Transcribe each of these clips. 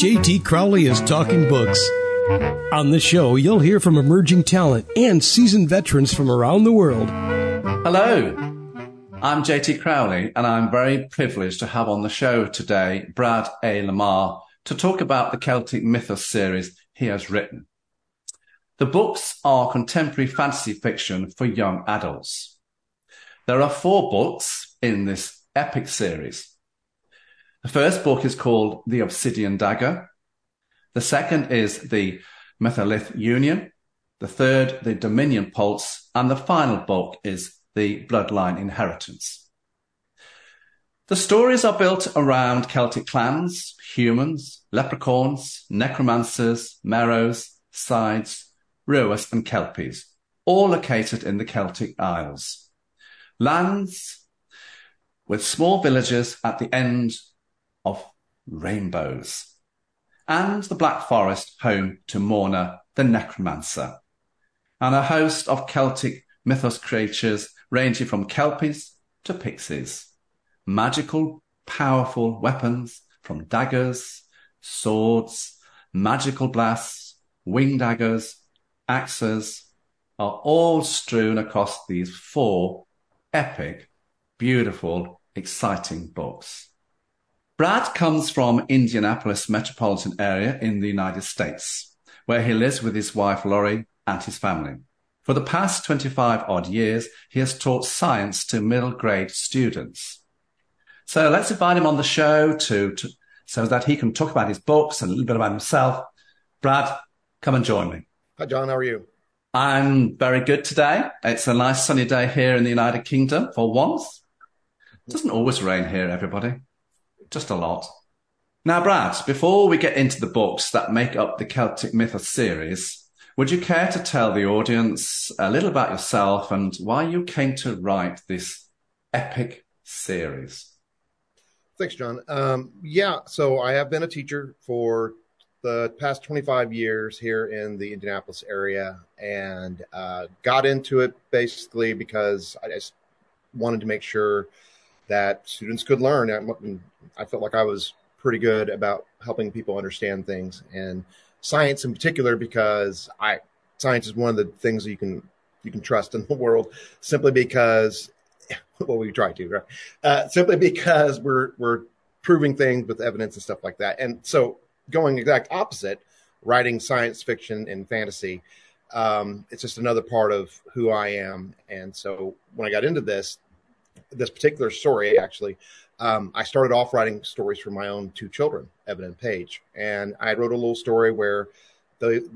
JT Crowley is talking books. On this show, you'll hear from emerging talent and seasoned veterans from around the world. Hello, I'm JT Crowley, and I'm very privileged to have on the show today Brad A. LaMar to talk about the Celtic Mythos series he has written. The books are contemporary fantasy fiction for young adults. There are four books in this epic series. The first book is called The Obsidian Dagger. The second is The Megalith Union. The third, The Dominion Pulse. And the final book is The Bloodline Inheritance. The stories are built around Celtic clans, humans, leprechauns, necromancers, merrows, sides, Ruas and Kelpies, all located in the Celtic Isles. Lands with small villages at the end of rainbows. And the Black Forest home to Morna the Necromancer. And a host of Celtic mythos creatures ranging from Kelpies to pixies. Magical, powerful weapons from daggers, swords, magical blasts, wing daggers, axes are all strewn across these four epic, beautiful, exciting books. Brad comes from Indianapolis metropolitan area in the United States, where he lives with his wife Lori and his family. For the past 25 odd years, he has taught science to middle grade students. So let's invite him on the show to, to so that he can talk about his books and a little bit about himself. Brad, come and join me. Hi, John. How are you? I'm very good today. It's a nice sunny day here in the United Kingdom for once. It doesn't always rain here, everybody just a lot. Now, Brad, before we get into the books that make up the Celtic Mythos series, would you care to tell the audience a little about yourself and why you came to write this epic series? Thanks, John. Um, yeah, so I have been a teacher for the past 25 years here in the Indianapolis area and uh, got into it basically because I just wanted to make sure that students could learn. I felt like I was pretty good about helping people understand things. And science in particular because I science is one of the things that you can you can trust in the world simply because well we try to right? Uh, simply because we're we're proving things with evidence and stuff like that. And so going exact opposite writing science fiction and fantasy um, it's just another part of who I am. And so when I got into this this particular story, actually, um, I started off writing stories for my own two children, Evan and Paige, and I wrote a little story where the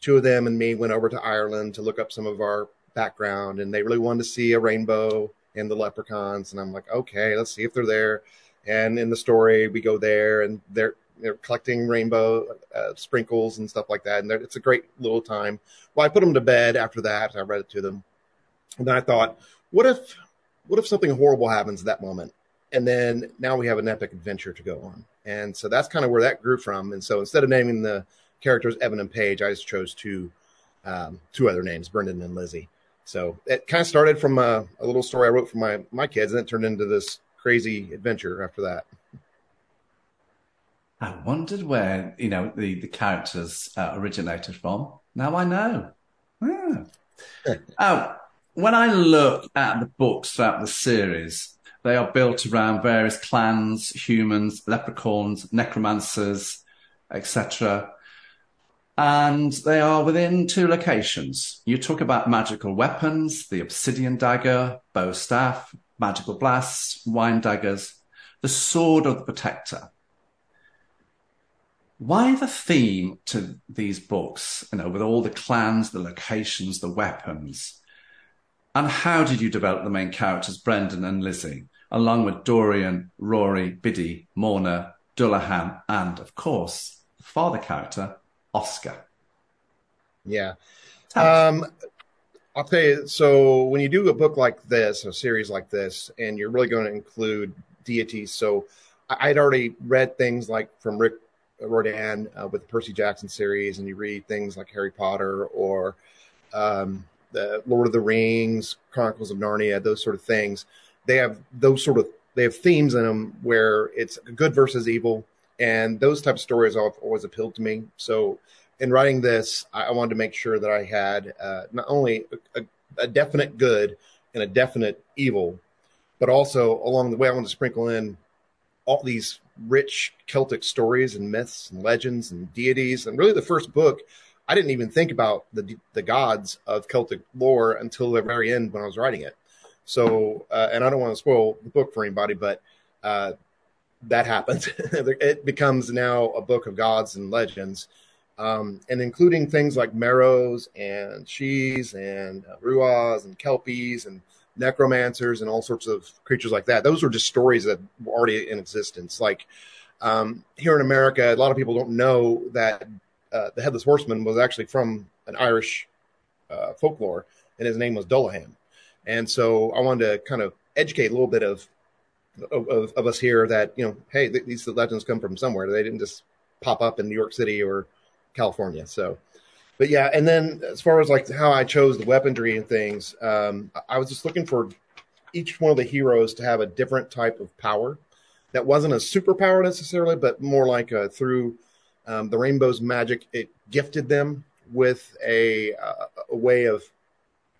two of them and me went over to Ireland to look up some of our background, and they really wanted to see a rainbow and the leprechauns, and I'm like, okay, let's see if they're there. And in the story, we go there, and they're they're collecting rainbow uh, sprinkles and stuff like that, and it's a great little time. Well, I put them to bed after that. I read it to them, and then I thought, what if what if something horrible happens at that moment? And then now we have an epic adventure to go on. And so that's kind of where that grew from. And so instead of naming the characters Evan and Paige, I just chose two um, two other names, Brendan and Lizzie. So it kind of started from a, a, little story I wrote for my my kids, and it turned into this crazy adventure after that. I wondered where you know the the characters uh, originated from. Now I know. Yeah. oh, when I look at the books throughout the series, they are built around various clans, humans, leprechauns, necromancers, etc. And they are within two locations. You talk about magical weapons, the obsidian dagger, bow staff, magical blasts, wing daggers, the sword of the protector. Why the theme to these books, you know, with all the clans, the locations, the weapons? And how did you develop the main characters, Brendan and Lizzie, along with Dorian, Rory, Biddy, Morna, Dullahan, and of course, the father character, Oscar? Yeah. Um, I'll tell you. So when you do a book like this, a series like this, and you're really going to include deities, so I'd already read things like from Rick Riordan uh, with the Percy Jackson series, and you read things like Harry Potter or um, the Lord of the Rings, Chronicles of Narnia, those sort of things. They have those sort of they have themes in them where it's good versus evil, and those type of stories have always appealed to me. So, in writing this, I, wanted to make sure that I had uh, not only a, a, definite good and a definite evil, but also along the way, I wanted to sprinkle in all these rich Celtic stories and myths and legends and deities. And really, the first book, I didn't even think about the the gods of Celtic lore until the very end when I was writing it. So, uh, and I don't want to spoil the book for anybody, but uh, that happens. it becomes now a book of gods and legends, um, and including things like Merrows and Shees and uh, Ruas and Kelpies and necromancers and all sorts of creatures like that. Those were just stories that were already in existence. Like um, here in America, a lot of people don't know that uh, the Headless Horseman was actually from an Irish uh, folklore, and his name was Dullahan. And so I wanted to kind of educate a little bit of of, of us here that you know, hey, th- these legends come from somewhere. They didn't just pop up in New York City or California. So, but yeah, and then as far as like how I chose the weaponry and things, um, I was just looking for each one of the heroes to have a different type of power that wasn't a superpower necessarily, but more like a, through um, the rainbow's magic, it gifted them with a, a way of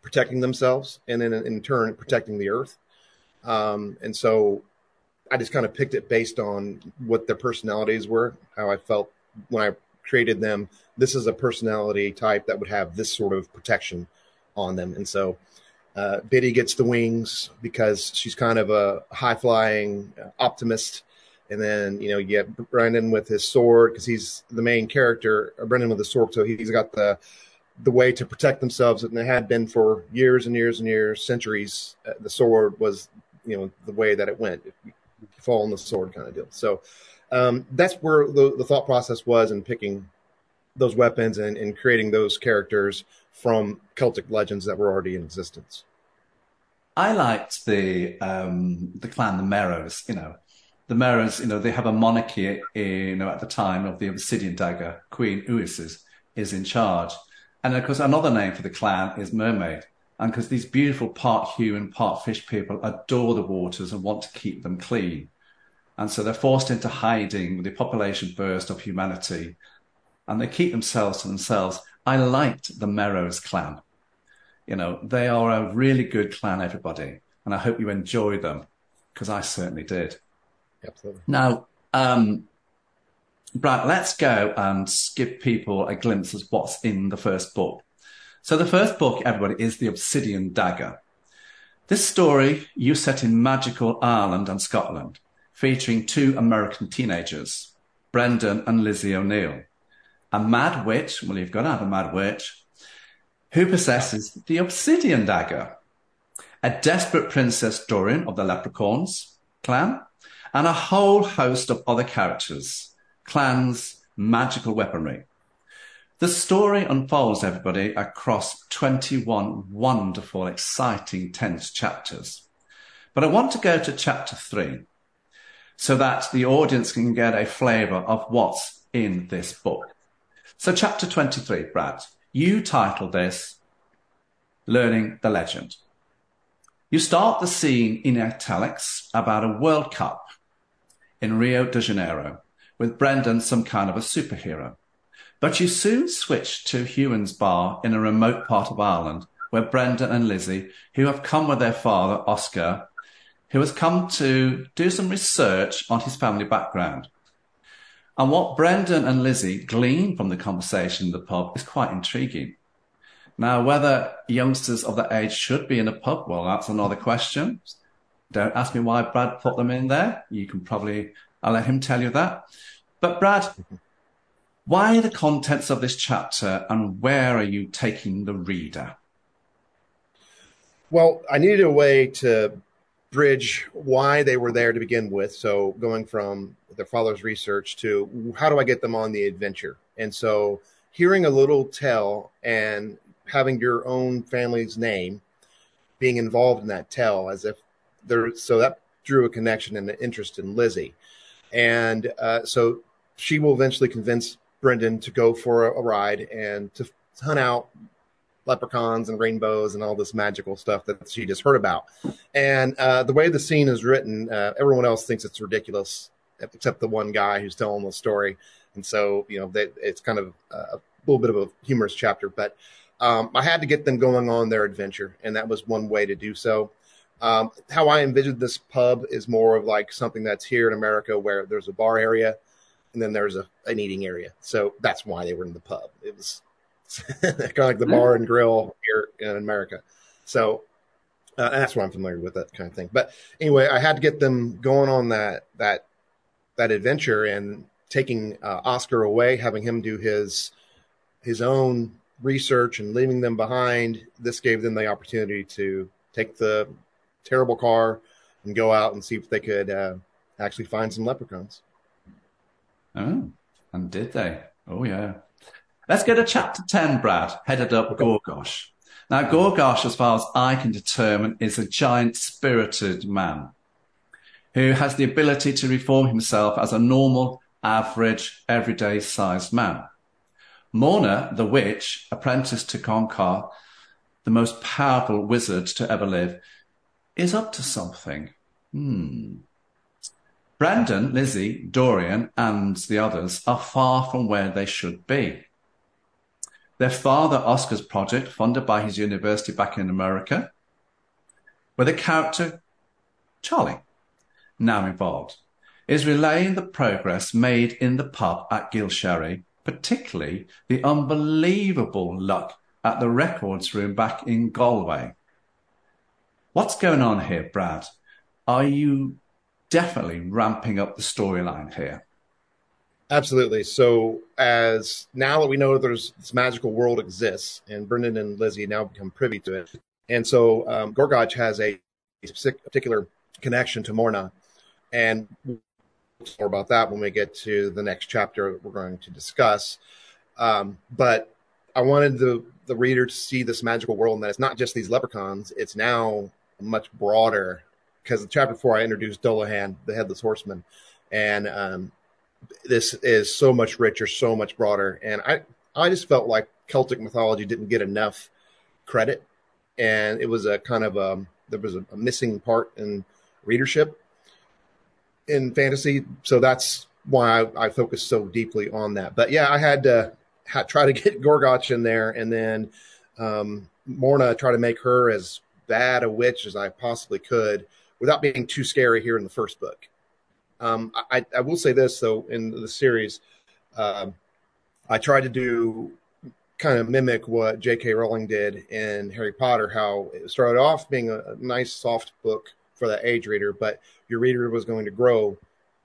protecting themselves and then in turn protecting the earth. Um, and so I just kind of picked it based on what their personalities were, how I felt when I created them. This is a personality type that would have this sort of protection on them. And so uh, Biddy gets the wings because she's kind of a high flying optimist. And then, you know, you get Brendan with his sword because he's the main character, Brendan with the sword. So he's got the, the way to protect themselves and they had been for years and years and years, centuries. Uh, the sword was you know the way that it went. Fall on the sword kind of deal. So um, that's where the, the, thought process was in picking those weapons and, and creating those characters from Celtic legends that were already in existence. I liked the um, the clan, the Merrows. You know, the Merrows. You know, they have a monarchy. You know, at the time of the Obsidian Dagger, Queen Uis is, is in charge, and of course, another name for the clan is Mermaid. And because these beautiful part human, part fish people adore the waters and want to keep them clean. And so they're forced into hiding with the population burst of humanity and they keep themselves to themselves. I liked the Merrows clan. You know, they are a really good clan, everybody. And I hope you enjoy them because I certainly did. Absolutely. Now, um, Brad, let's go and give people a glimpse of what's in the first book. So the first book, everybody, is The Obsidian Dagger. This story you set in magical Ireland and Scotland, featuring two American teenagers, Brendan and Lizzie O'Neill, a mad witch, well, you've got to have a mad witch, who possesses the Obsidian Dagger, a desperate Princess Dorian of the Leprechauns clan, and a whole host of other characters, clans, magical weaponry. The story unfolds, everybody, across 21 wonderful, exciting, tense chapters. But I want to go to chapter three so that the audience can get a flavor of what's in this book. So chapter 23, Brad, you titled this Learning the Legend. You start the scene in italics about a World Cup in Rio de Janeiro with Brendan some kind of a superhero. But you soon switch to Huon's bar in a remote part of Ireland, where Brendan and Lizzie, who have come with their father, Oscar, who has come to do some research on his family background. And what Brendan and Lizzie glean from the conversation in the pub is quite intriguing. Now, whether youngsters of that age should be in a pub, well, that's another question. Don't ask me why Brad put them in there. You can probably, I'll let him tell you that. But Brad, why the contents of this chapter and where are you taking the reader? Well, I needed a way to bridge why they were there to begin with. So going from their father's research to how do I get them on the adventure? And so hearing a little tell and having your own family's name being involved in that tell as if there, so that drew a connection and an interest in Lizzie. And uh, so she will eventually convince Brendan to go for a, a ride and to hunt out leprechauns and rainbows and all this magical stuff that she just heard about. And uh, the way the scene is written, uh, everyone else thinks it's ridiculous except the one guy who's telling the story. And so, you know, they, it's kind of a little bit of a humorous chapter, but um, I had to get them going on their adventure, and that was one way to do so. Um, how I envisioned this pub is more of like something that's here in America where there's a bar area and then there's a, an eating area. So that's why they were in the pub. It was kind of like the bar and grill here in America. So uh, that's why I'm familiar with that kind of thing. But anyway, I had to get them going on that that that adventure and taking uh, Oscar away, having him do his his own research and leaving them behind. This gave them the opportunity to take the terrible car and go out and see if they could uh, actually find some leprechauns. Oh, and did they? Oh yeah. Let's go to chapter 10, Brad, headed up Gorgosh. Now, Gorgosh, as far as I can determine, is a giant spirited man who has the ability to reform himself as a normal, average, everyday sized man. Morna, the witch, apprenticed to Gonkar, the most powerful wizard to ever live, is up to something. Hmm. Brendan, Lizzie, Dorian, and the others are far from where they should be. Their father, Oscar's project, funded by his university back in America, with a character, Charlie, now involved, is relaying the progress made in the pub at Gilsherry, particularly the unbelievable luck at the records room back in Galway. What's going on here, Brad? Are you definitely ramping up the storyline here? Absolutely. So, as now that we know there's this magical world exists, and Brendan and Lizzie now become privy to it, and so um, has a particular connection to Morna, and more about that when we get to the next chapter we're going to discuss. Um, but I wanted the the reader to see this magical world, and that it's not just these leprechauns; it's now much broader. Because chapter four, I introduced Dullahan, the headless horseman, and um, this is so much richer, so much broader. And I, I just felt like Celtic mythology didn't get enough credit, and it was a kind of a there was a, a missing part in readership in fantasy. So that's why I, I focused so deeply on that. But yeah, I had to had, try to get Gorgoch in there, and then um, Morna try to make her as bad a witch as I possibly could without being too scary here in the first book. Um, I, I, will say this though in the series, uh, I tried to do kind of mimic what J.K. Rowling did in Harry Potter. How it started off being a, a nice, soft book for that age reader, but your reader was going to grow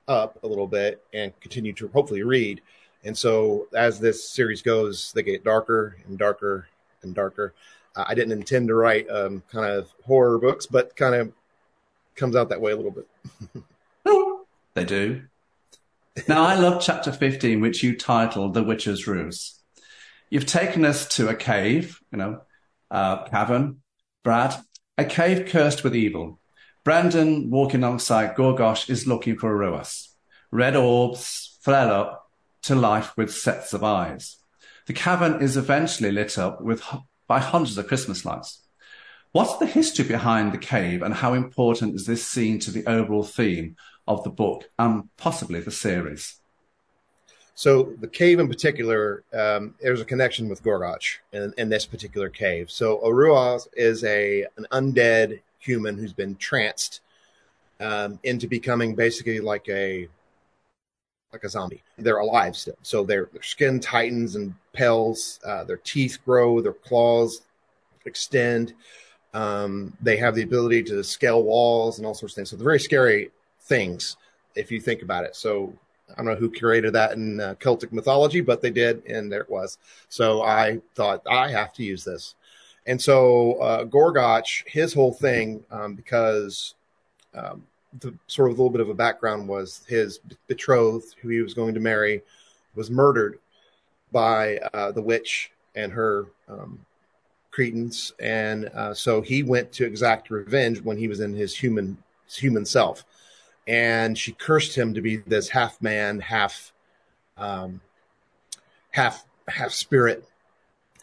up a little bit and continue to hopefully read. And so as this series goes, they get darker and darker and darker. Uh, I didn't intend to write um, kind of horror books, but kind of comes out that way a little bit. They do. Now, I love chapter 15, which you titled The Witch's Ruse. You've taken us to a cave, you know, uh, cavern, Brad, a cave cursed with evil. Brandon, walking alongside Gorgosh, is looking for a Ruas. Red orbs flare up to life with sets of eyes. The cavern is eventually lit up with by hundreds of Christmas lights. What's the history behind the cave and how important is this scene to the overall theme of the book and possibly the series? So the cave in particular, um, there's a connection with Gorgoch in, in, this particular cave. So Aruaz is a an undead human who's been tranced um, into becoming basically like a like a zombie. They're alive still, so their their skin tightens and pales. Uh, their teeth grow, their claws extend. Um, they have the ability to scale walls and all sorts of things. So they're very scary things if you think about it. So I don't know who curated that in uh, Celtic mythology, but they did, and there it was. So I thought I have to use this. And so uh, Gorgoch, his whole thing, um, because um, the sort of a little bit of a background was his betrothed, who he was going to marry, was murdered by uh, the witch and her um, cretins, and uh, so he went to exact revenge when he was in his human his human self and she cursed him to be this half man, half um, half half spirit,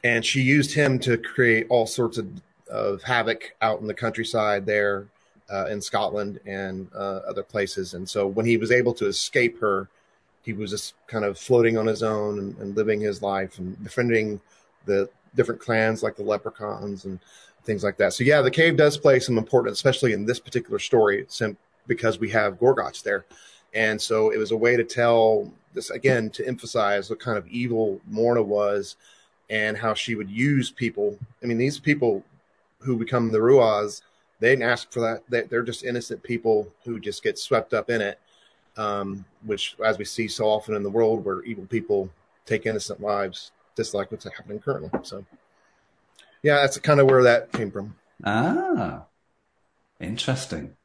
and she used him to create all sorts of of havoc out in the countryside there, uh, in Scotland and uh, other places. And so when he was able to escape her, he was just kind of floating on his own and, and living his life and befriending the different clans like the leprechauns and things like that. So yeah, the cave does play some important, especially in this particular story, because we have Gorgoch there. And so it was a way to tell this again to emphasize what kind of evil Morna was and how she would use people. I mean, these people who become the Ruas, they didn't ask for that. They're just innocent people who just get swept up in it, um, which, as we see so often in the world, where evil people take innocent lives, just like what's happening currently. So, yeah, that's kind of where that came from. Ah, interesting.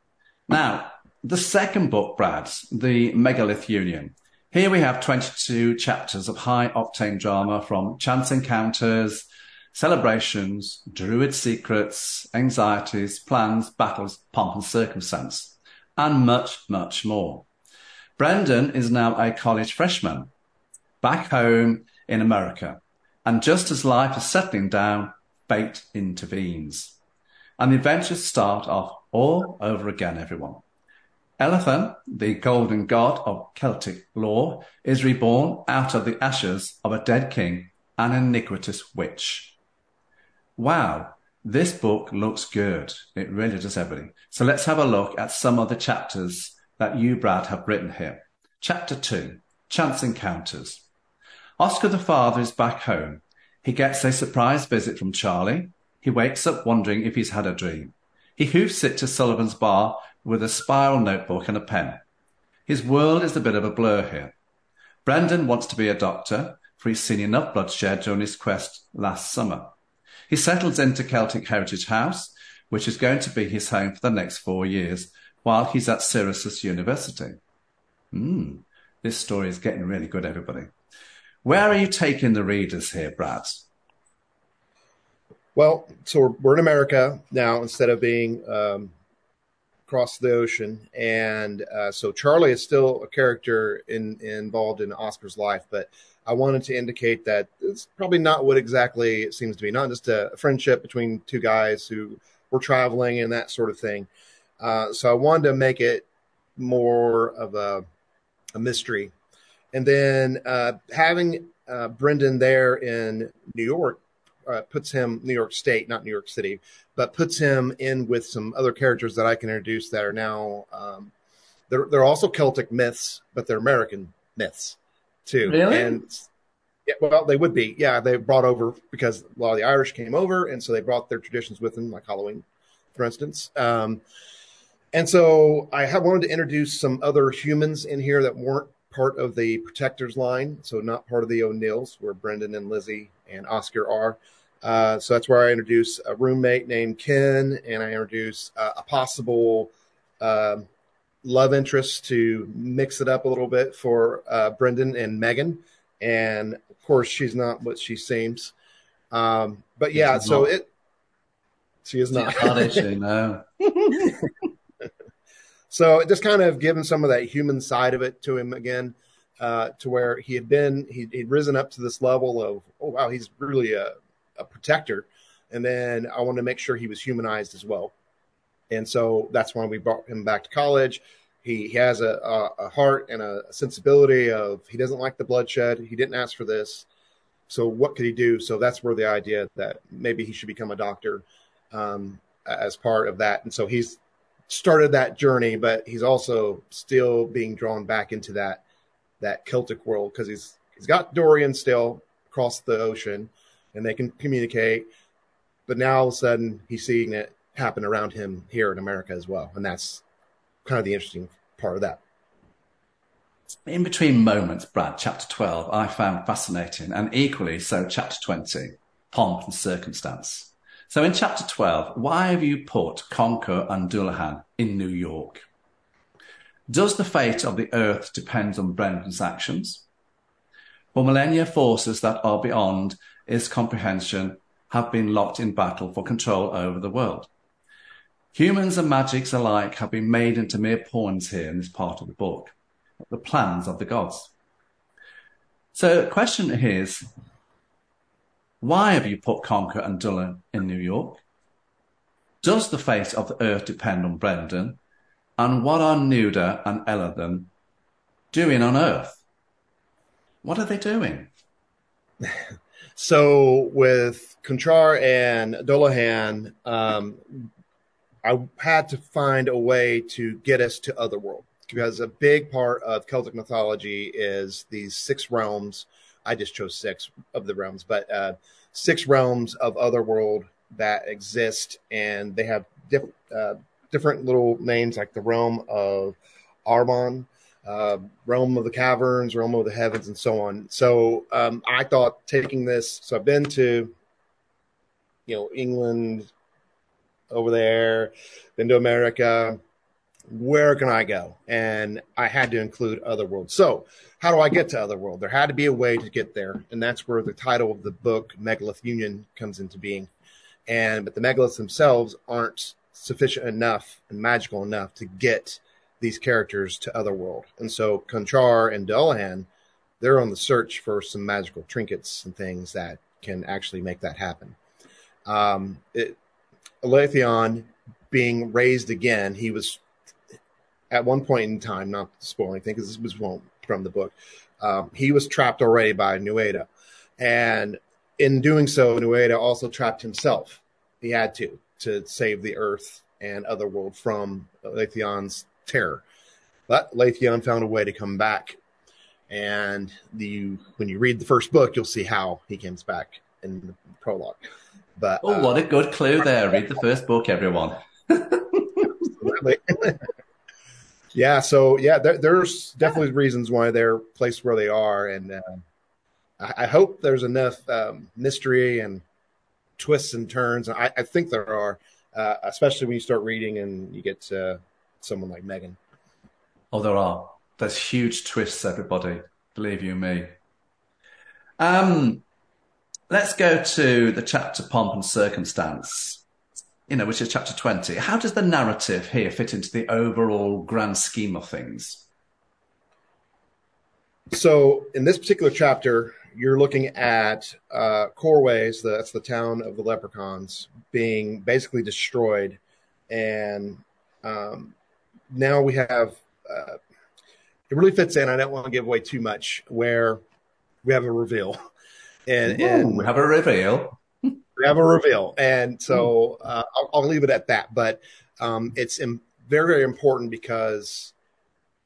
Now, the second book, Brad, the Megalith Union. Here we have 22 chapters of high octane drama from chance encounters, celebrations, druid secrets, anxieties, plans, battles, pomp and circumstance, and much, much more. Brendan is now a college freshman back home in America. And just as life is settling down, fate intervenes. And the adventures start off all over again, everyone. Elathan, the golden god of Celtic lore, is reborn out of the ashes of a dead king and an iniquitous witch. Wow, this book looks good. It really does, everybody. So let's have a look at some of the chapters that you, Brad, have written here. Chapter 2 Chance Encounters. Oscar the father is back home. He gets a surprise visit from Charlie. He wakes up wondering if he's had a dream. He hoofs it to Sullivan's bar with a spiral notebook and a pen. His world is a bit of a blur here. Brendan wants to be a doctor, for he's seen enough bloodshed during his quest last summer. He settles into Celtic Heritage House, which is going to be his home for the next four years while he's at Syracuse University. Hmm, this story is getting really good, everybody. Where are you taking the readers here, Brad? Well, so we're, in America now instead of being um, across the ocean, and uh, so Charlie is still a character in, involved in Oscar's life, but I wanted to indicate that it's probably not what exactly it seems to be. Not just a friendship between two guys who were traveling and that sort of thing. Uh, so I wanted to make it more of a, a mystery, and then uh, having uh, Brendan there in New York uh, puts him New York State, not New York City, but puts him in with some other characters that I can introduce that are now um, they're they're also Celtic myths, but they're American myths too. Really? And yeah, well, they would be. Yeah, they brought over because a lot of the Irish came over, and so they brought their traditions with them, like Halloween, for instance. Um, and so I have wanted to introduce some other humans in here that weren't part of the protectors line, so not part of the O'Neills, where Brendan and Lizzie and Oscar are. Uh, so that's where I introduce a roommate named Ken, and I introduce uh, a possible uh, love interest to mix it up a little bit for uh, Brendan and Megan. And of course, she's not what she seems. Um, but yeah, so not. it. She is not. How is she? No. so it just kind of given some of that human side of it to him again. Uh, to where he had been, he, would risen up to this level of, oh wow, he's really a, a protector. And then I wanted to make sure he was humanized as well. And so that's why we brought him back to college. He, he has a, a, a heart and a sensibility of he doesn't like the bloodshed. He didn't ask for this. So what could he do? So that's where the idea that maybe he should become a doctor um, as part of that. And so he's started that journey, but he's also still being drawn back into that that Celtic world because he's he's got Dorian still across the ocean, and they can communicate. But now all of a sudden, he's seeing it happen around him here in America as well, and that's kind of the interesting part of that. In between moments, Brad, chapter 12, I found fascinating, and equally so, chapter 20, pomp and circumstance. So in chapter 12, why have you put Conchar and Dullahan in New York? Does the fate of the earth depend on Brendan's actions? For millennia, forces that are beyond its comprehension have been locked in battle for control over the world. Humans and magics alike have been made into mere pawns here in this part of the book, the plans of the gods. So the question is, why have you put Conchar and Dullahan in New York? Does the fate of the Earth depend on Brendan? And what are Nuada and Elathan doing on Earth? What are they doing? so with Conchar and Dullahan, um, I had to find a way to get us to Otherworld because a big part of Celtic mythology is these six realms. I just chose six of the realms, but uh, six realms of Otherworld that exist, and they have diff, uh, different little names like the realm of Arbon, uh, realm of the caverns, realm of the heavens, and so on. So um, I thought taking this. So I've been to, you know, England, over there, been to America. Where can I go? And I had to include other worlds. So, how do I get to Otherworld? There had to be a way to get there, and that's where the title of the book, Megalith Union, comes into being. And but the megaliths themselves aren't sufficient enough and magical enough to get these characters to Otherworld. And so Conchar and Dullahan, they're on the search for some magical trinkets and things that can actually make that happen. Um, it, being raised again, he was at one point in time, not spoiling anything because this was from the book, um, he was trapped already by Nuada. And in doing so, Nuada also trapped himself. He had to, to save the Earth and Otherworld from Aletheon's terror. But Aletheon found a way to come back. And the when you read the first book, you'll see how he comes back in the prologue. But oh, uh, what a good clue there! Read the first book, everyone. yeah. So yeah, there, there's definitely reasons why they're placed where they are, and uh, I, I, hope there's enough um, mystery and twists and turns. I, I think there are, uh, especially when you start reading and you get to someone like Megan. Oh, there are. There's huge twists, everybody. Believe you me. Um, let's go to the chapter Pomp and Circumstance, you know, which is chapter 20. How does the narrative here fit into the overall grand scheme of things? So, in this particular chapter, you're looking at uh, Corways, that's the town of the leprechauns, being basically destroyed. And um, now we have, uh, it really fits in. I don't want to give away too much, where we have a reveal. and, Ooh, and we have a reveal. We have a reveal, and so uh, I'll, I'll, leave it at that. But um, it's Im- very, very important because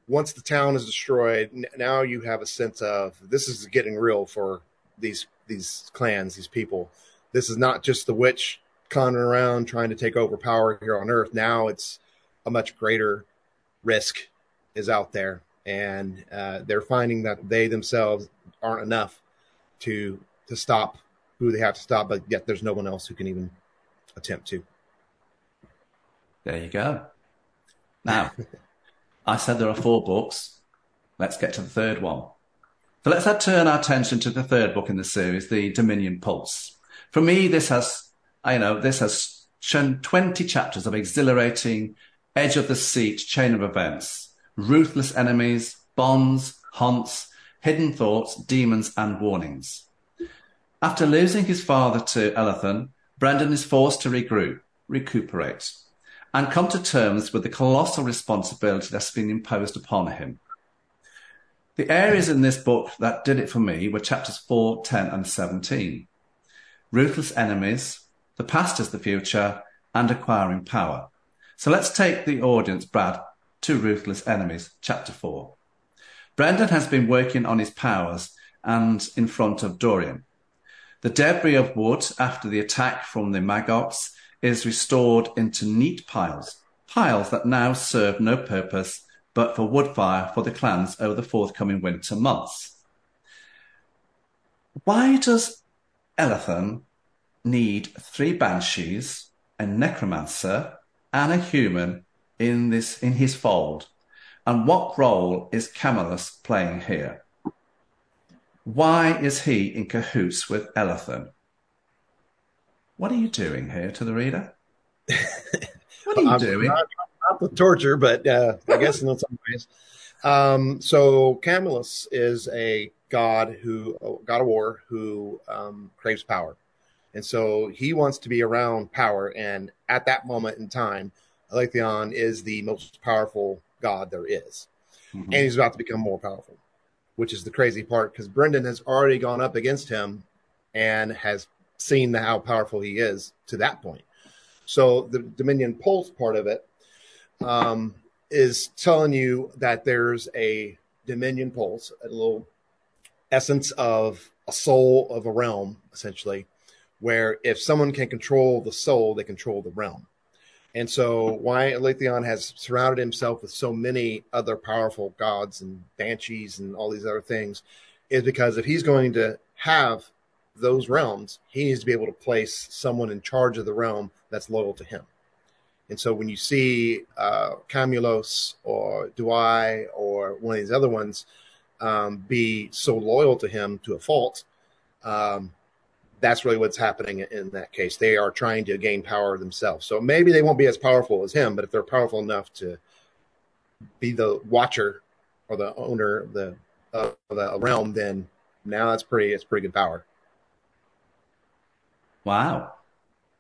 once the town is destroyed, n- now you have a sense of this is getting real for these these clans, these people. This is not just the witch conning around trying to take over power here on Earth. Now it's a much greater risk is out there, and uh, they're finding that they themselves aren't enough to to stop who they have to stop, but yet there's no one else who can even attempt to. There you go. Now, I said there are four books. Let's get to the third one. So let's turn our attention to the third book in the series, the Dominion Pulse. For me, this has, I know, this has shown 20 chapters of exhilarating, edge of the seat chain of events, ruthless enemies, bonds, haunts, hidden thoughts, demons, and warnings. After losing his father to Elathan, Brendan is forced to regroup, recuperate, and come to terms with the colossal responsibility that's been imposed upon him. The areas in this book that did it for me were chapters 4, 10, and 17. Ruthless enemies, the past is the future, and acquiring power. So let's take the audience, Brad, to Ruthless Enemies, chapter 4. Brendan has been working on his powers and in front of Dorian. The debris of wood after the attack from the Maggots is restored into neat piles, piles that now serve no purpose but for wood fire for the clans over the forthcoming winter months. Why does Elathan need three banshees, a necromancer, and a human in this in his fold? And what role is Camulos playing here? Why is he in cahoots with Elathan? What are you doing here to the reader? What are you I'm doing? Not, not the torture, but uh, I guess in some ways. Um, so Camulos is a god who, a god of war, who um, craves power, And so he wants to be around power. And at that moment in time, Aletheon is the most powerful god there is. Mm-hmm. And he's about to become more powerful, which is the crazy part because Brendan has already gone up against him and has seen how powerful he is to that point. So the Dominion Pulse part of it um, is telling you that there's a Dominion Pulse, a little essence of a soul of a realm, essentially, where if someone can control the soul, they control the realm. And so, why Aletheon has surrounded himself with so many other powerful gods and banshees and all these other things is because if he's going to have those realms, he needs to be able to place someone in charge of the realm that's loyal to him. And so, when you see uh, Camulos or Douai or one of these other ones um, be so loyal to him to a fault, um, that's really what's happening in that case. They are trying to gain power themselves. So maybe they won't be as powerful as him, but if they're powerful enough to be the watcher or the owner of the of the realm, then now that's pretty it's pretty good power. Wow.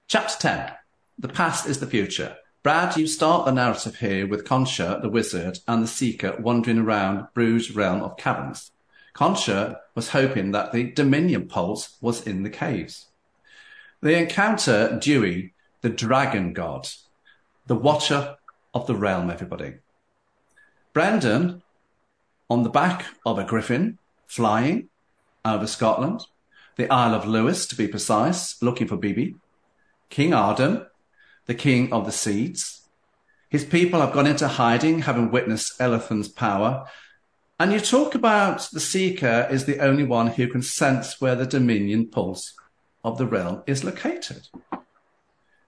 Chapter 10. The past is the future. Brad, you start the narrative here with Conchar, the wizard, and the seeker wandering around Bruges realm of caverns. Conchar was hoping that the Dominion pulse was in the caves. They encounter Dewey, the dragon god, the watcher of the realm, everybody. Brendan, on the back of a griffin, flying over Scotland, the Isle of Lewis, to be precise, looking for Bibi, King Arden, the king of the seeds. His people have gone into hiding, having witnessed Aletheon's power, and you talk about the seeker is the only one who can sense where the dominion pulse of the realm is located.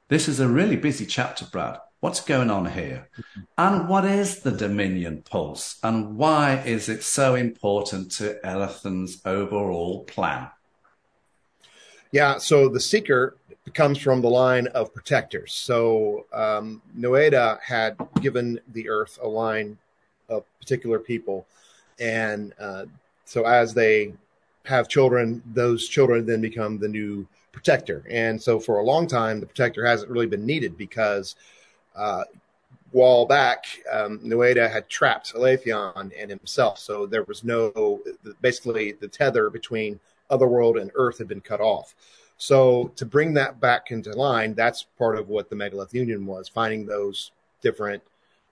This is a really busy chapter, Brad. What's going on here? And what is the dominion pulse? And why is it so important to Aletheon's overall plan? Yeah, so the seeker comes from the line of protectors. So um, Nuada had given the earth a line of particular people and uh, so as they have children, those children then become the new protector. And so for a long time, the protector hasn't really been needed because uh, while back, um, Nuada had trapped Aletheon and himself. So there was no, basically, the tether between Otherworld and Earth had been cut off. So to bring that back into line, that's part of what the Megalith Union was, finding those different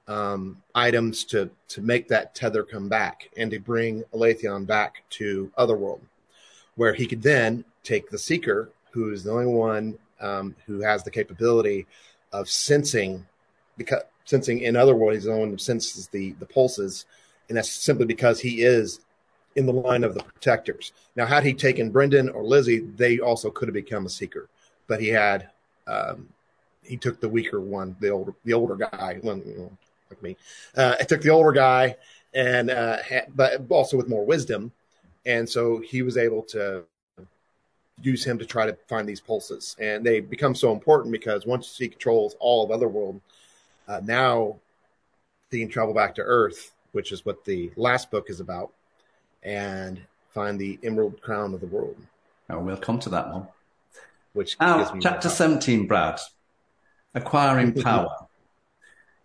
um, items to to make that tether come back and to bring Aletheon back to Otherworld, where he could then take the Seeker, who is the only one um, who has the capability of sensing, because sensing in Otherworld, he's the only one who senses the the pulses, and that's simply because he is in the line of the protectors. Now, had he taken Brendan or Lizzie, they also could have become a Seeker, but he had. Um, he took the weaker one, the older, the older guy. Me. Uh, I took the older guy, and uh, but also with more wisdom, and so he was able to use him to try to find these pulses, and they become so important because once he controls all of Otherworld, uh, now he can travel back to Earth, which is what the last book is about, and find the Emerald Crown of the World. Oh, we'll come to that one. Which now, chapter seventeen, Brad, acquiring power.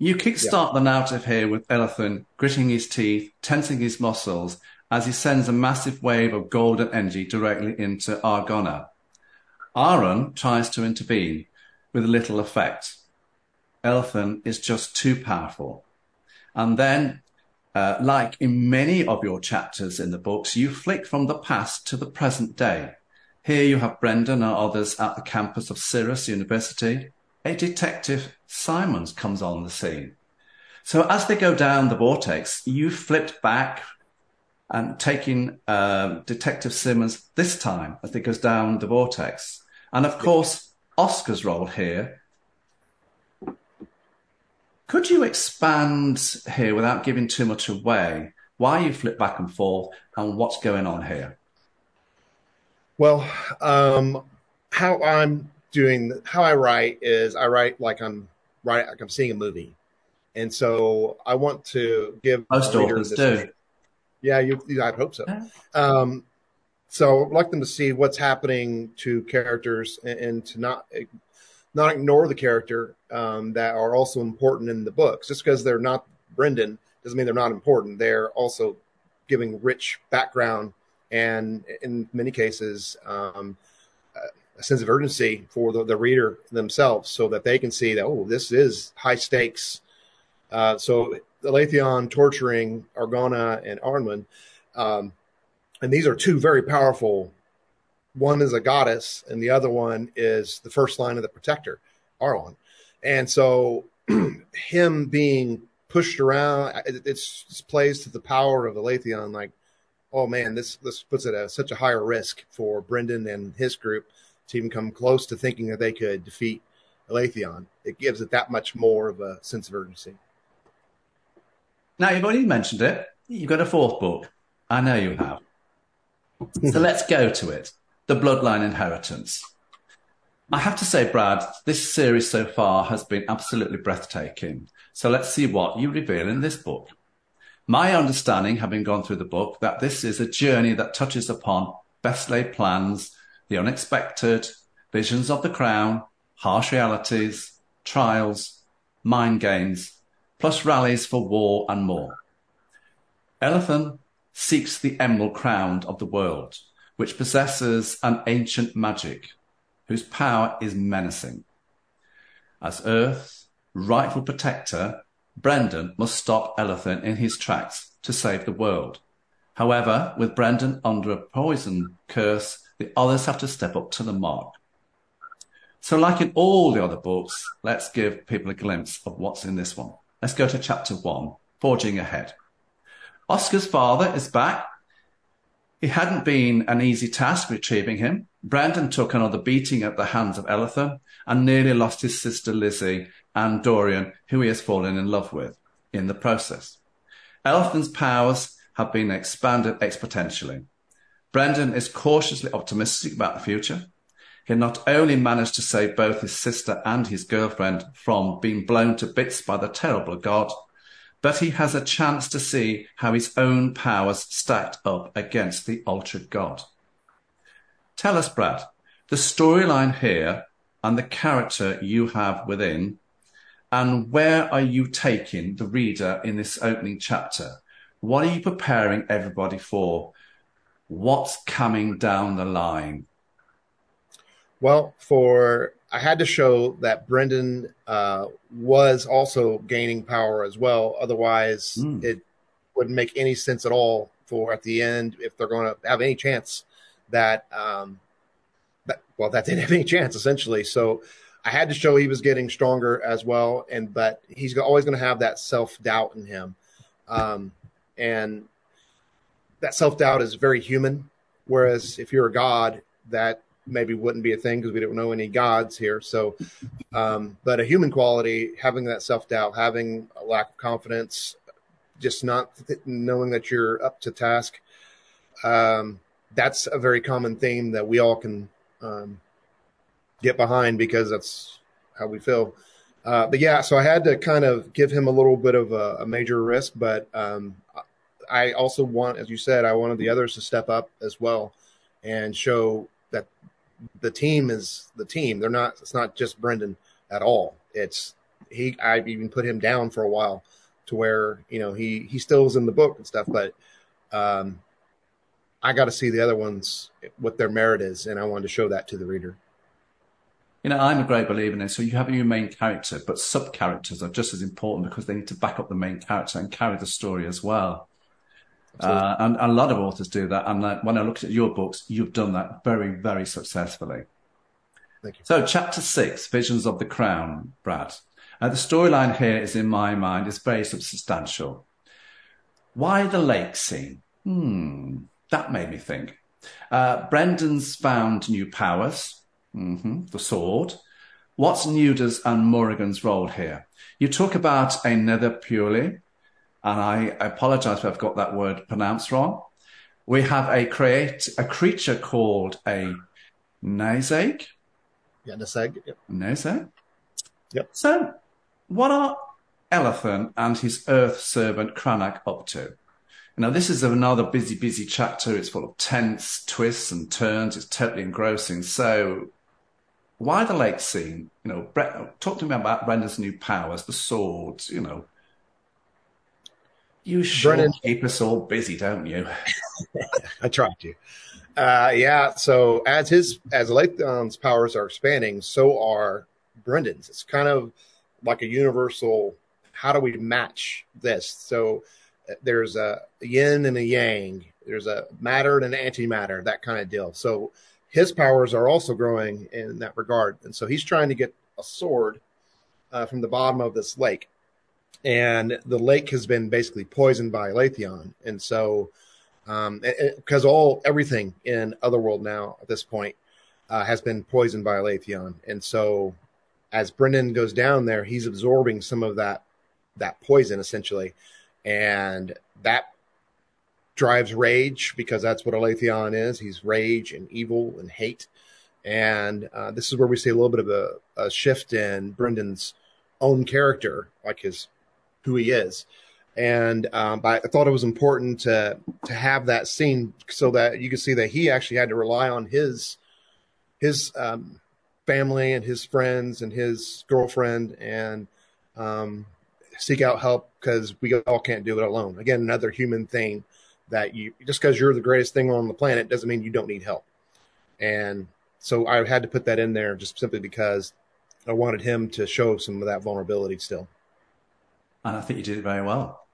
You kickstart yeah. the narrative here with Aletheon gritting his teeth, tensing his muscles as he sends a massive wave of golden energy directly into Argona. Aaron tries to intervene with little effect. Aletheon is just too powerful. And then, uh, like in many of your chapters in the books, you flick from the past to the present day. Here you have Brendan and others at the campus of Syracuse University, a detective, Simons, comes on the scene. So as they go down the vortex, you flipped back and taking uh, Detective Simmons this time as he goes down the vortex. And of course, Oscar's role here. Could you expand here without giving too much away why you flip back and forth and what's going on here? Well, um, how I'm doing how I write is I write like I'm right like I'm seeing a movie, and so I want to give most authors do. Yeah, you, I hope so. Um, so I'd like them to see what's happening to characters and, and to not not ignore the character um, that are also important in the books. Just because they're not Brendan doesn't mean they're not important. They're also giving rich background and, in many cases, um, a sense of urgency for the, the, reader themselves, so that they can see that oh, this is high stakes. Uh, so Elathan torturing Argona and Arwen, um, and these are two very powerful one is a goddess and the other one is the first line of the protector, Arwen. And so him being pushed around, it, it's, plays to the power of the Elathan. Like, oh man, this this puts it at such a higher risk for Brendan and his group to even come close to thinking that they could defeat Elathan. It gives it that much more of a sense of urgency. Now you've already mentioned it. You've got a fourth book. I know you have. so let's go to it the bloodline inheritance. I have to say, Brad, this series so far has been absolutely breathtaking. So let's see what you reveal in this book. My understanding, having gone through the book, that this is a journey that touches upon best laid plans, the unexpected, visions of the crown, harsh realities, trials, mind games, plus rallies for war and more. Elathan seeks the emerald crown of the world, which possesses an ancient magic whose power is menacing. As Earth's rightful protector, Brendan must stop Elathan in his tracks to save the world. However, with Brendan under a poison curse, the others have to step up to the mark. So, like in all the other books, let's give people a glimpse of what's in this one. Let's go to chapter one, Forging Ahead. Oscar's father is back it hadn't been an easy task retrieving him. Brendan took another beating at the hands of Elathan and nearly lost his sister Lizzie and Dorian, who he has fallen in love with, in the process. Elathan's powers have been expanded exponentially. Brendan is cautiously optimistic about the future. He not only managed to save both his sister and his girlfriend from being blown to bits by the terrible god, but he has a chance to see how his own powers stacked up against the altered God. Tell us, Brad, the storyline here and the character you have within, and where are you taking the reader in this opening chapter? What are you preparing everybody for? What's coming down the line? Well, for I had to show that Brendan uh, was also gaining power as well. Otherwise, mm. it wouldn't make any sense at all for at the end if they're going to have any chance that, um, that well, that they didn't have any chance essentially. So I had to show he was getting stronger as well, and but he's always going to have that self doubt in him, um, and that self doubt is very human. Whereas if you're a god, that maybe wouldn't be a thing because we don't know any gods here. So, um, but a human quality, having that self doubt, having a lack of confidence, just not th- knowing that you're up to task. Um, that's a very common theme that we all can um, get behind because that's how we feel. Uh, but yeah, so I had to kind of give him a little bit of a, a major risk, but um, I also want, as you said, I wanted the others to step up as well and show that the team is the team. They're not. It's not just Brendan at all. It's he. I even put him down for a while to where you know he he still is in the book and stuff, but um, I got to see the other ones what their merit is, and I wanted to show that to the reader. You know, I'm a great believer in this. So you have your main character, but sub characters are just as important because they need to back up the main character and carry the story as well. Uh, and, and, a lot of authors do that. And uh, when I looked at your books, you've done that very, very successfully. Thank you. So, chapter six, Visions of the Crown, Brad. Uh, the storyline here is, in my mind, is very substantial. Why the lake scene? Hmm, that made me think. Uh, Brendan's found new powers, mm-hmm, the sword. What's Nuada's and Morrigan's role here? You talk about a nether purely, and I, I apologize if I've got that word pronounced wrong. We have a create a creature called a Nazeg. Yeah, Nazeg. Yep. Nazeg. Yep. So, what are Elathan and his Earth servant Cranach up to? Now, this is another busy, busy chapter. It's full of tense twists and turns. It's totally engrossing. So, why the lake scene? You know, Brett, talk to me about Brendan's new powers, the swords. You know, you sure Brendan, keep us all busy, don't you? I try to. Uh, yeah. So as his as Elathan's powers are expanding, so are Brendan's. It's kind of like a universal. How do we match this? So uh, there's a yin and a yang. There's a matter and an antimatter, that kind of deal. So his powers are also growing in that regard, and so he's trying to get a sword uh, from the bottom of this lake, and the lake has been basically poisoned by Elathan, and so because um, all everything in Otherworld now at this point uh, has been poisoned by Elathan, and so as Brendan goes down there, he's absorbing some of that that poison essentially, and that drives rage because that's what Elathan is. He's rage and evil and hate, and uh, this is where we see a little bit of a, a shift in Brendan's own character, like his who he is and um, I thought it was important to to have that scene so that you could see that he actually had to rely on his his um, family and his friends and his girlfriend and um, seek out help because we all can't do it alone. Again, another human thing that you just because you're the greatest thing on the planet doesn't mean you don't need help. And so I had to put that in there just simply because I wanted him to show some of that vulnerability still. And I think you did it very well.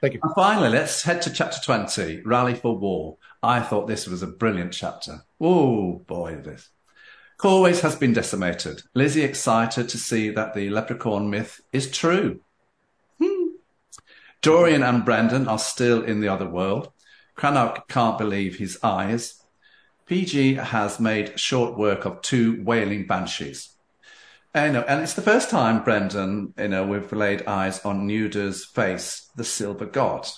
Thank you. And finally, let's head to chapter 20, Rally for War. I thought this was a brilliant chapter. Oh boy, this. Corways has been decimated. Lizzie excited to see that the leprechaun myth is true. Hmm. Dorian and Brendan are still in the other world. Cranach can't believe his eyes. PG has made short work of two wailing banshees. I know, and it's the first time, Brendan, you know, we've laid eyes on Nuada's face, the silver god.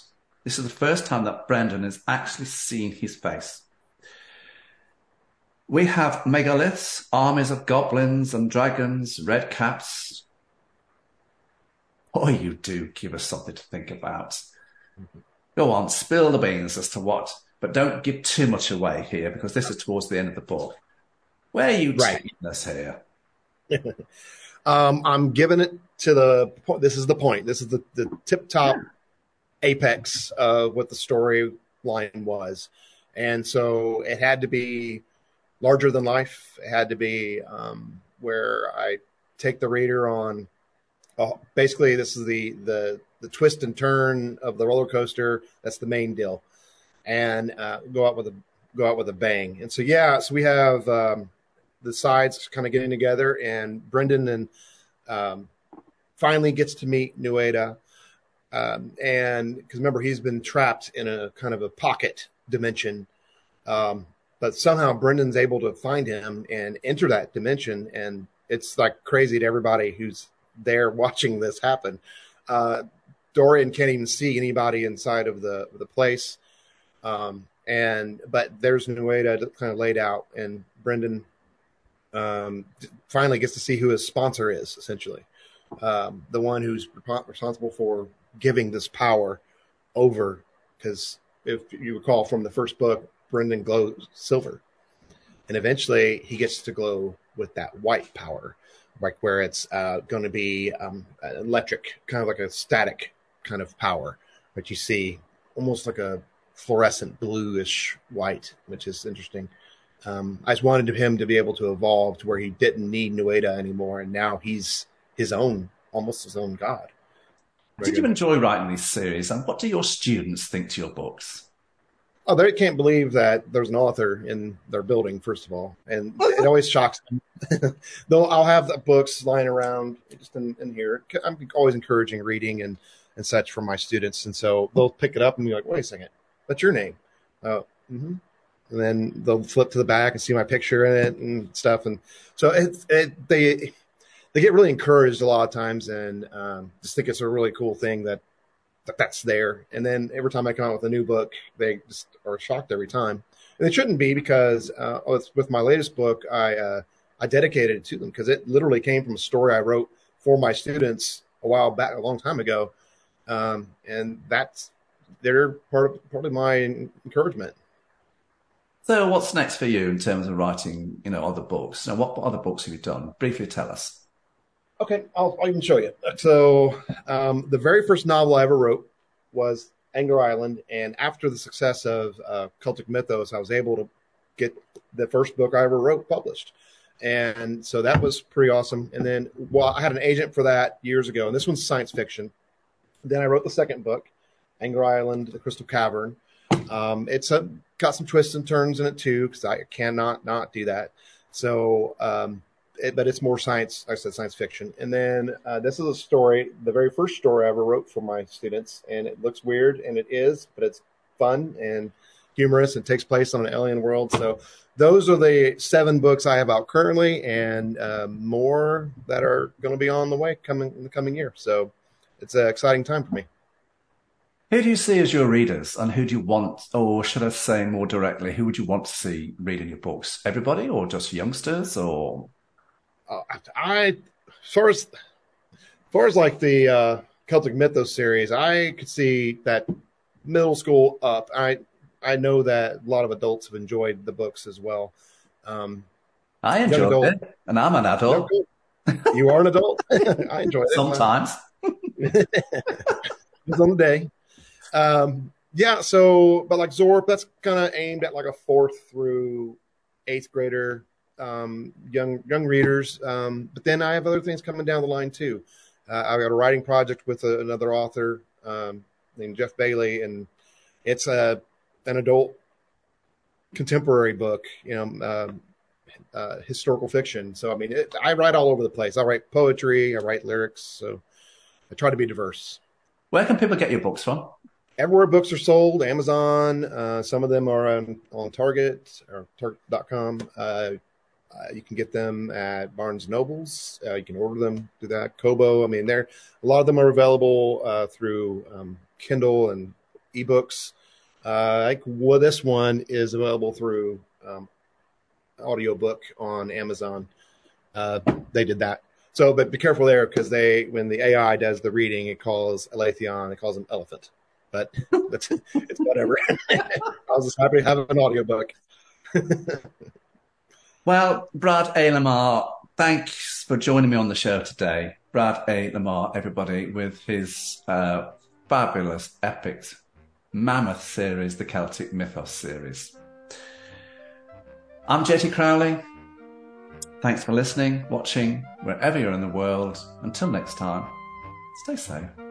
This is the first time that Brendan has actually seen his face. We have megaliths, armies of goblins and dragons, red caps. Oh, you do give us something to think about. Go on, spill the beans as to what, but don't give too much away here because this is towards the end of the book. Where are you right. taking us here? um, I'm giving it to the. Point. This is the point. This is the the tip top apex of what the storyline was, and so it had to be larger than life. It had to be um, where I take the reader on. Uh, basically, this is the the the twist and turn of the roller coaster. That's the main deal, and uh, go out with a go out with a bang. And so yeah, so we have um, the sides kind of getting together, and Brendan and um, finally gets to meet Nuada. Um, and because remember, he's been trapped in a kind of a pocket dimension. Um, but somehow Brendan's able to find him and enter that dimension. And it's like crazy to everybody who's there watching this happen. Uh, Dorian can't even see anybody inside of the, the place. Um, and, but there's Nuada kind of laid out and Brendan um, finally gets to see who his sponsor is, essentially. Um, the one who's responsible for giving this power over. Because if you recall from the first book, Brendan glows silver. And eventually he gets to glow with that white power, like where it's uh, going to be um, electric, kind of like a static kind of power, but you see almost like a fluorescent bluish white, which is interesting. Um, I just wanted him to be able to evolve to where he didn't need Nuada anymore, and now he's his own, almost his own god. Very Did good. you enjoy writing these series, and what do your students think to your books? Oh, they can't believe that there's an author in their building. First of all, and it always shocks them. Though I'll have the books lying around just in, in, here. I'm always encouraging reading and and such for my students, and so they'll pick it up and be like, "Wait a second, that's your name." Oh, mm-hmm and then they'll flip to the back and see my picture in it and stuff. And so it, it they they get really encouraged a lot of times and um, just think it's a really cool thing that, that that's there. And then every time I come out with a new book, they just are shocked every time. And it shouldn't be because uh, with my latest book, I uh, I dedicated it to them because it literally came from a story I wrote for my students a while back, a long time ago. Um, and that's they're part of part of my encouragement. So, what's next for you in terms of writing, you know, other books? Now, what other books have you done? Briefly tell us. Okay, I'll, I'll even show you. So, um, the very first novel I ever wrote was Anger Island, and after the success of uh, Celtic Mythos, I was able to get the first book I ever wrote published, and so that was pretty awesome. And then, well, I had an agent for that years ago, and this one's science fiction. Then I wrote the second book, Anger Island: The Crystal Cavern. Um, it's a, got some twists and turns in it too, because I cannot not do that. So, um, it, but it's more science. I said science fiction. And then uh, this is a story, the very first story I ever wrote for my students, and it looks weird, and it is, but it's fun and humorous. It takes place on an alien world. So those are the seven books I have out currently, and uh, more that are going to be on the way coming in the coming year. So it's an exciting time for me. Who do you see as your readers, and who do you want, or should I say more directly, who would you want to see reading your books? Everybody, or just youngsters, or? Uh, I, as far as, as far as like the uh, Celtic Mythos series, I could see that middle school up. I I know that a lot of adults have enjoyed the books as well. Um, I enjoyed adult, it, and I'm an adult. You are an adult. I enjoy it sometimes. it's on the day. Um, yeah. So, but like Zorp, that's kind of aimed at like a fourth through eighth grader, um, young young readers. Um, but then I have other things coming down the line too. Uh, I've got a writing project with a, another author um, named Jeff Bailey, and it's a an adult contemporary book, you know, uh, uh, historical fiction. So, I mean, it, I write all over the place. I write poetry, I write lyrics. So I try to be diverse. Where can people get your books from? Everywhere books are sold, Amazon. Uh, some of them are on, on Target or Target.com. Uh, uh, you can get them at Barnes Nobles. Uh, you can order them through that. Kobo. I mean, there a lot of them are available uh, through um, Kindle and ebooks. Uh, like well, this one is available through um, audiobook on Amazon. Uh, they did that. So, but be careful there because they, when the AI does the reading, it calls Elathan, it calls him elephant. But it's, it's whatever. I was just happy to have an audiobook. well, Brad A. LaMar, thanks for joining me on the show today. Brad A. LaMar, everybody, with his uh, fabulous epic, mammoth series, the Celtic Mythos series. I'm JT Crowley. Thanks for listening, watching, wherever you're in the world. Until next time, stay safe.